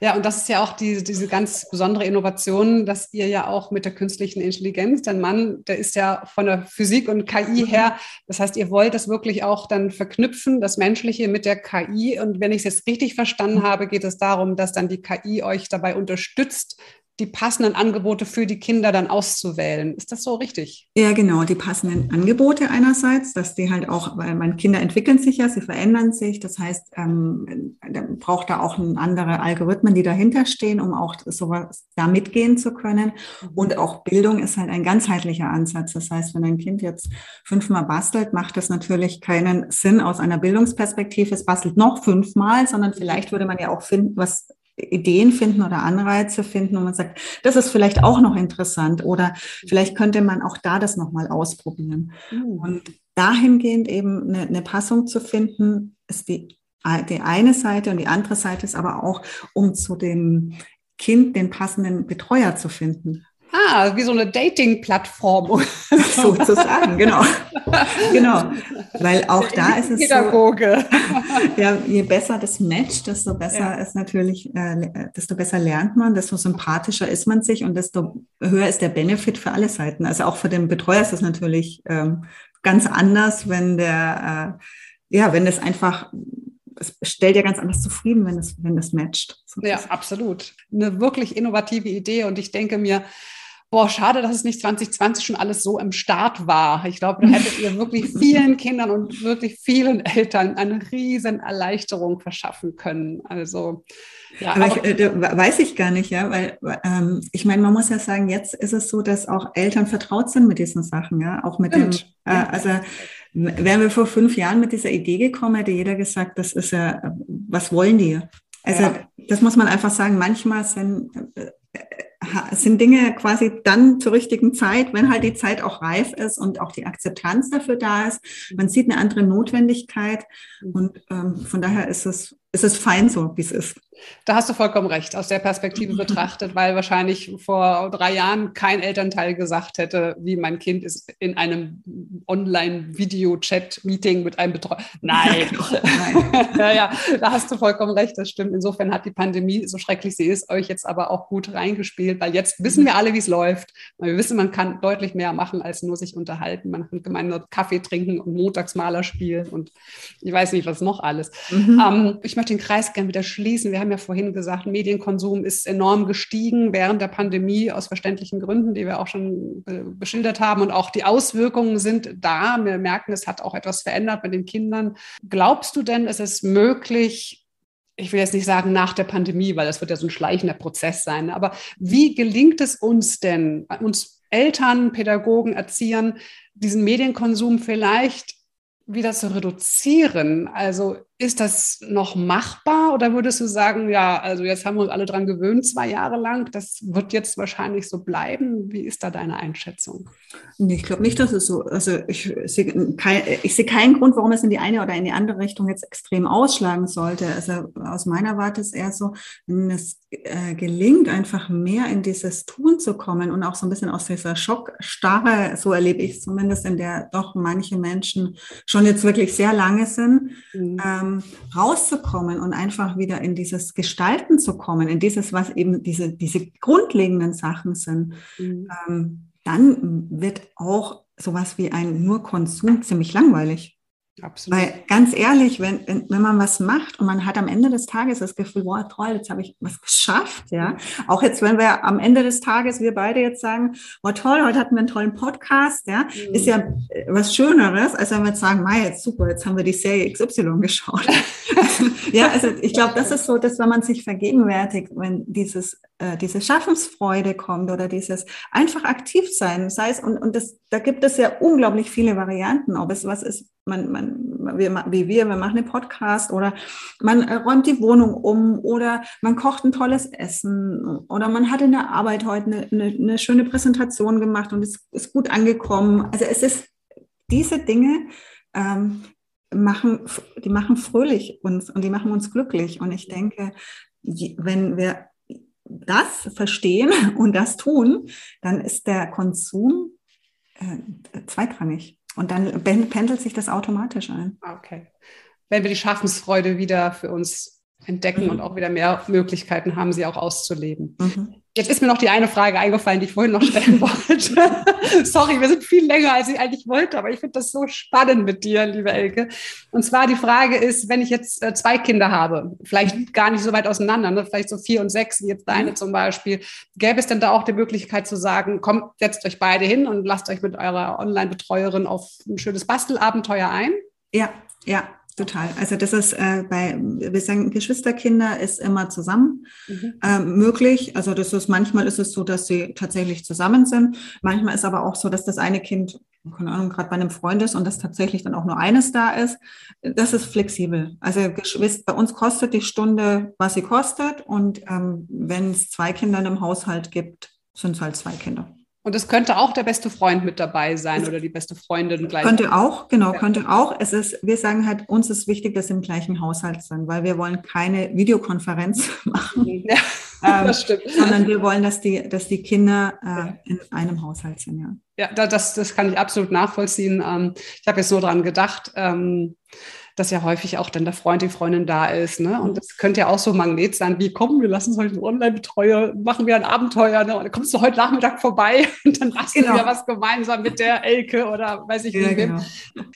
Ja, und das ist ja auch die, diese ganz besondere Innovation, dass ihr ja auch mit der künstlichen Intelligenz, dein Mann, der ist ja von der Physik und KI mhm. her, das heißt, ihr wollt das wirklich auch dann verknüpfen, das Menschliche mit der KI. Und wenn ich es jetzt richtig verstanden mhm. habe, geht es darum, dass dann die KI euch dabei unterstützt, die passenden Angebote für die Kinder dann auszuwählen. Ist das so richtig? Ja, genau, die passenden Angebote einerseits, dass die halt auch, weil meine Kinder entwickeln sich ja, sie verändern sich. Das heißt, ähm, braucht da auch andere Algorithmen, die dahinter stehen, um auch sowas da mitgehen zu können. Mhm. Und auch Bildung ist halt ein ganzheitlicher Ansatz. Das heißt, wenn ein Kind jetzt fünfmal bastelt, macht das natürlich keinen Sinn aus einer Bildungsperspektive. Es bastelt noch fünfmal, sondern vielleicht würde man ja auch finden, was Ideen finden oder Anreize finden, wo man sagt, das ist vielleicht auch noch interessant oder vielleicht könnte man auch da das nochmal ausprobieren. Mhm. Und dahingehend eben eine, eine, Passung zu finden, ist die, die eine Seite und die andere Seite ist aber auch, um zu dem Kind den passenden Betreuer zu finden. Ah, wie so eine Dating-Plattform. Sozusagen, genau. genau. Weil auch da ist es Pädagoge. so, ja, je besser das Match, desto besser ja. ist natürlich, äh, desto besser lernt man, desto sympathischer ist man sich und desto höher ist der Benefit für alle Seiten. Also auch für den Betreuer ist es natürlich ähm, ganz anders, wenn der, äh, ja, wenn es einfach es stellt ja ganz anders zufrieden, wenn es, wenn es matcht. Sozusagen. Ja, absolut. Eine wirklich innovative Idee. Und ich denke mir, boah, schade, dass es nicht 2020 schon alles so im Start war. Ich glaube, da hättet ihr wirklich vielen Kindern und wirklich vielen Eltern eine riesen Erleichterung verschaffen können. Also, ja. Aber, ich, äh, weiß ich gar nicht, ja, weil ähm, ich meine, man muss ja sagen, jetzt ist es so, dass auch Eltern vertraut sind mit diesen Sachen, ja, auch mit Stimmt. dem, äh, also wären wir vor fünf Jahren mit dieser Idee gekommen, hätte jeder gesagt, das ist ja, was wollen die? Also ja. das muss man einfach sagen, manchmal sind äh, sind Dinge quasi dann zur richtigen Zeit, wenn halt die Zeit auch reif ist und auch die Akzeptanz dafür da ist. Man sieht eine andere Notwendigkeit und ähm, von daher ist es ist es fein so, wie es ist. Da hast du vollkommen recht, aus der Perspektive betrachtet, weil wahrscheinlich vor drei Jahren kein Elternteil gesagt hätte, wie mein Kind ist in einem Online-Video-Chat-Meeting mit einem Betreuer. Nein. Nein. ja, ja, da hast du vollkommen recht, das stimmt. Insofern hat die Pandemie, so schrecklich sie ist, euch jetzt aber auch gut reingespielt, weil jetzt wissen wir alle, wie es läuft. Wir wissen, man kann deutlich mehr machen, als nur sich unterhalten. Man kann gemeinsam Kaffee trinken und Montagsmaler spielen und ich weiß nicht, was noch alles. Mhm. Ähm, ich möchte den Kreis gerne wieder schließen. Wir haben ja vorhin gesagt, Medienkonsum ist enorm gestiegen während der Pandemie aus verständlichen Gründen, die wir auch schon äh, beschildert haben. Und auch die Auswirkungen sind da. Wir merken, es hat auch etwas verändert bei den Kindern. Glaubst du denn, es ist möglich, ich will jetzt nicht sagen nach der Pandemie, weil das wird ja so ein schleichender Prozess sein, aber wie gelingt es uns denn, uns Eltern, Pädagogen, Erziehern, diesen Medienkonsum vielleicht wieder zu reduzieren? Also ist das noch machbar oder würdest du sagen, ja, also jetzt haben wir uns alle dran gewöhnt, zwei Jahre lang, das wird jetzt wahrscheinlich so bleiben? Wie ist da deine Einschätzung? Nee, ich glaube nicht, dass es so, also ich sehe, kein, ich sehe keinen Grund, warum es in die eine oder in die andere Richtung jetzt extrem ausschlagen sollte. Also aus meiner Warte ist eher so, wenn es äh, gelingt, einfach mehr in dieses Tun zu kommen und auch so ein bisschen aus dieser Schockstarre, so erlebe ich es zumindest, in der doch manche Menschen schon jetzt wirklich sehr lange sind, mhm. ähm, ähm, rauszukommen und einfach wieder in dieses Gestalten zu kommen, in dieses, was eben diese, diese grundlegenden Sachen sind, mhm. ähm, dann wird auch sowas wie ein nur Konsum ziemlich langweilig. Absolut. Weil ganz ehrlich, wenn, wenn, wenn man was macht und man hat am Ende des Tages das Gefühl, wow, toll, jetzt habe ich was geschafft, ja. Mhm. Auch jetzt, wenn wir am Ende des Tages, wir beide jetzt sagen, wow, toll, heute hatten wir einen tollen Podcast, ja, mhm. ist ja äh, was Schöneres, als wenn wir jetzt sagen, Mai, jetzt super, jetzt haben wir die Serie XY geschaut. ja, also ich glaube, das ist so, dass wenn man sich vergegenwärtigt, wenn dieses, äh, diese Schaffensfreude kommt oder dieses einfach aktiv sein, sei es, und, und das, da gibt es ja unglaublich viele Varianten, ob es was ist, man, man, wir, wie wir, wir machen einen Podcast oder man äh, räumt die Wohnung um oder man kocht ein tolles Essen oder man hat in der Arbeit heute eine, eine, eine schöne Präsentation gemacht und es ist gut angekommen. Also es ist diese Dinge, ähm, machen, die machen fröhlich uns und die machen uns glücklich. Und ich denke, wenn wir das verstehen und das tun, dann ist der Konsum äh, zweitrangig. Und dann pendelt sich das automatisch ein. Okay. Wenn wir die Schaffensfreude wieder für uns entdecken mhm. und auch wieder mehr Möglichkeiten haben, sie auch auszuleben. Mhm. Jetzt ist mir noch die eine Frage eingefallen, die ich vorhin noch stellen wollte. Sorry, wir sind viel länger, als ich eigentlich wollte, aber ich finde das so spannend mit dir, liebe Elke. Und zwar die Frage ist, wenn ich jetzt äh, zwei Kinder habe, vielleicht gar nicht so weit auseinander, ne? vielleicht so vier und sechs, wie jetzt deine mhm. zum Beispiel, gäbe es denn da auch die Möglichkeit zu sagen, kommt, setzt euch beide hin und lasst euch mit eurer Online-Betreuerin auf ein schönes Bastelabenteuer ein? Ja, ja, Total. Also das ist äh, bei, wir sagen, Geschwisterkinder ist immer zusammen mhm. äh, möglich. Also das ist manchmal ist es so, dass sie tatsächlich zusammen sind. Manchmal ist aber auch so, dass das eine Kind, keine Ahnung, gerade bei einem Freund ist und das tatsächlich dann auch nur eines da ist. Das ist flexibel. Also bei uns kostet die Stunde, was sie kostet. Und ähm, wenn es zwei Kinder im Haushalt gibt, sind es halt zwei Kinder. Und es könnte auch der beste Freund mit dabei sein oder die beste Freundin gleich. Könnte auch, genau, könnte auch. Es ist, wir sagen halt, uns ist wichtig, dass sie im gleichen Haushalt sind, weil wir wollen keine Videokonferenz machen. Ja, ähm, das stimmt. Sondern wir wollen, dass die, dass die Kinder äh, in einem Haushalt sind, ja. Ja, das, das kann ich absolut nachvollziehen. Ähm, ich habe jetzt so dran gedacht, ähm, dass ja häufig auch dann der Freund, die Freundin da ist. Ne? Und das könnte ja auch so ein Magnet sein, wie komm, wir lassen uns heute einen Online-Betreuer, machen wir ein Abenteuer, ne? und dann kommst du heute Nachmittag vorbei und dann basteln genau. wir was gemeinsam mit der Elke oder weiß ich ja, wie. Genau.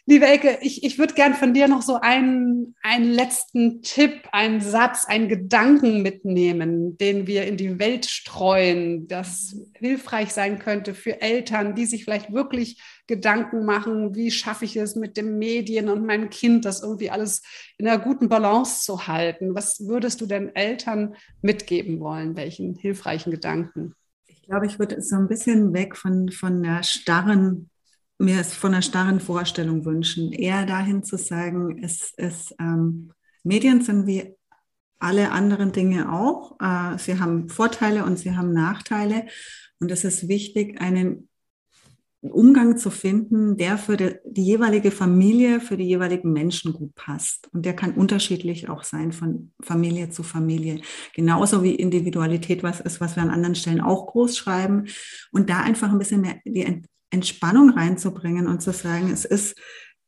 Liebe Elke, ich, ich würde gern von dir noch so einen, einen letzten Tipp, einen Satz, einen Gedanken mitnehmen, den wir in die Welt streuen, das hilfreich sein könnte für Eltern, die sich vielleicht wirklich Gedanken machen, wie schaffe ich es mit den Medien und meinem Kind, das irgendwie alles in einer guten Balance zu halten. Was würdest du denn Eltern mitgeben wollen? Welchen hilfreichen Gedanken? Ich glaube, ich würde so ein bisschen weg von, von der starren, mir es von der starren Vorstellung wünschen, eher dahin zu sagen, es, es ähm, Medien sind wie alle anderen Dinge auch. Äh, sie haben Vorteile und sie haben Nachteile. Und es ist wichtig, einen Umgang zu finden, der für die, die, jeweilige Familie, für die jeweiligen Menschen gut passt. Und der kann unterschiedlich auch sein von Familie zu Familie. Genauso wie Individualität was ist, was wir an anderen Stellen auch groß schreiben. Und da einfach ein bisschen mehr die Entspannung reinzubringen und zu sagen, es ist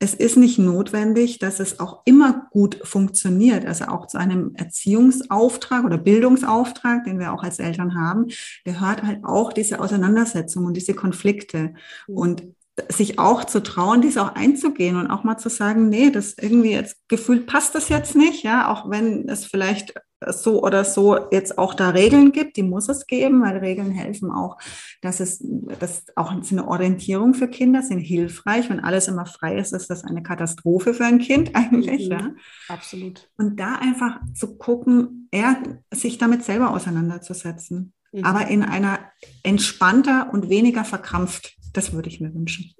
es ist nicht notwendig, dass es auch immer gut funktioniert. Also auch zu einem Erziehungsauftrag oder Bildungsauftrag, den wir auch als Eltern haben, gehört halt auch diese Auseinandersetzung und diese Konflikte. Mhm. Und sich auch zu trauen, dies auch einzugehen und auch mal zu sagen, nee, das irgendwie jetzt gefühlt passt das jetzt nicht, ja, auch wenn es vielleicht so oder so jetzt auch da Regeln gibt, die muss es geben, weil Regeln helfen auch, dass es das auch eine Orientierung für Kinder sind hilfreich. Wenn alles immer frei ist, ist das eine Katastrophe für ein Kind eigentlich. Mhm, ja. Absolut. Und da einfach zu gucken, er sich damit selber auseinanderzusetzen, mhm. aber in einer entspannter und weniger verkrampft. Das würde ich mir wünschen.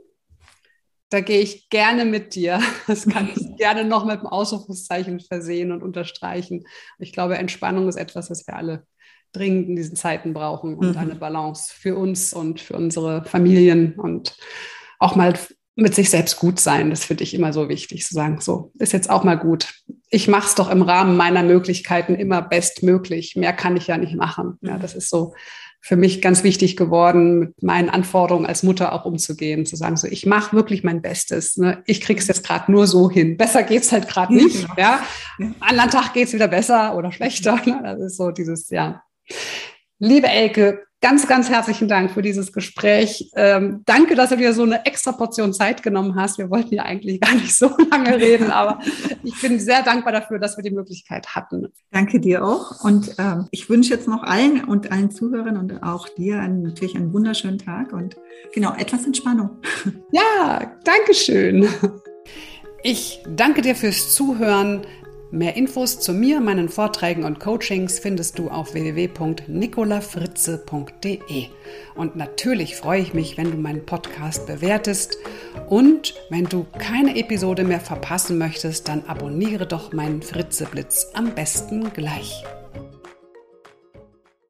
Da gehe ich gerne mit dir. Das kann ich gerne noch mit einem Ausrufungszeichen versehen und unterstreichen. Ich glaube, Entspannung ist etwas, was wir alle dringend in diesen Zeiten brauchen und mhm. eine Balance für uns und für unsere Familien und auch mal mit sich selbst gut sein. Das finde ich immer so wichtig, zu sagen, so ist jetzt auch mal gut. Ich mache es doch im Rahmen meiner Möglichkeiten immer bestmöglich. Mehr kann ich ja nicht machen. Ja, das ist so für mich ganz wichtig geworden, mit meinen Anforderungen als Mutter auch umzugehen, zu sagen, so ich mache wirklich mein Bestes. Ne? Ich kriege es jetzt gerade nur so hin. Besser geht's halt gerade nicht. Genau. Ja, anderen Tag geht's wieder besser oder schlechter. Ne? Das ist so dieses ja. Liebe Elke, ganz, ganz herzlichen Dank für dieses Gespräch. Ähm, danke, dass du dir so eine extra Portion Zeit genommen hast. Wir wollten ja eigentlich gar nicht so lange reden, aber ich bin sehr dankbar dafür, dass wir die Möglichkeit hatten. Danke dir auch. Und ähm, ich wünsche jetzt noch allen und allen Zuhörern und auch dir einen, natürlich einen wunderschönen Tag und genau etwas Entspannung. Ja, danke schön. Ich danke dir fürs Zuhören. Mehr Infos zu mir, meinen Vorträgen und Coachings findest du auf www.nicolafritze.de. Und natürlich freue ich mich, wenn du meinen Podcast bewertest. Und wenn du keine Episode mehr verpassen möchtest, dann abonniere doch meinen Fritze Blitz am besten gleich.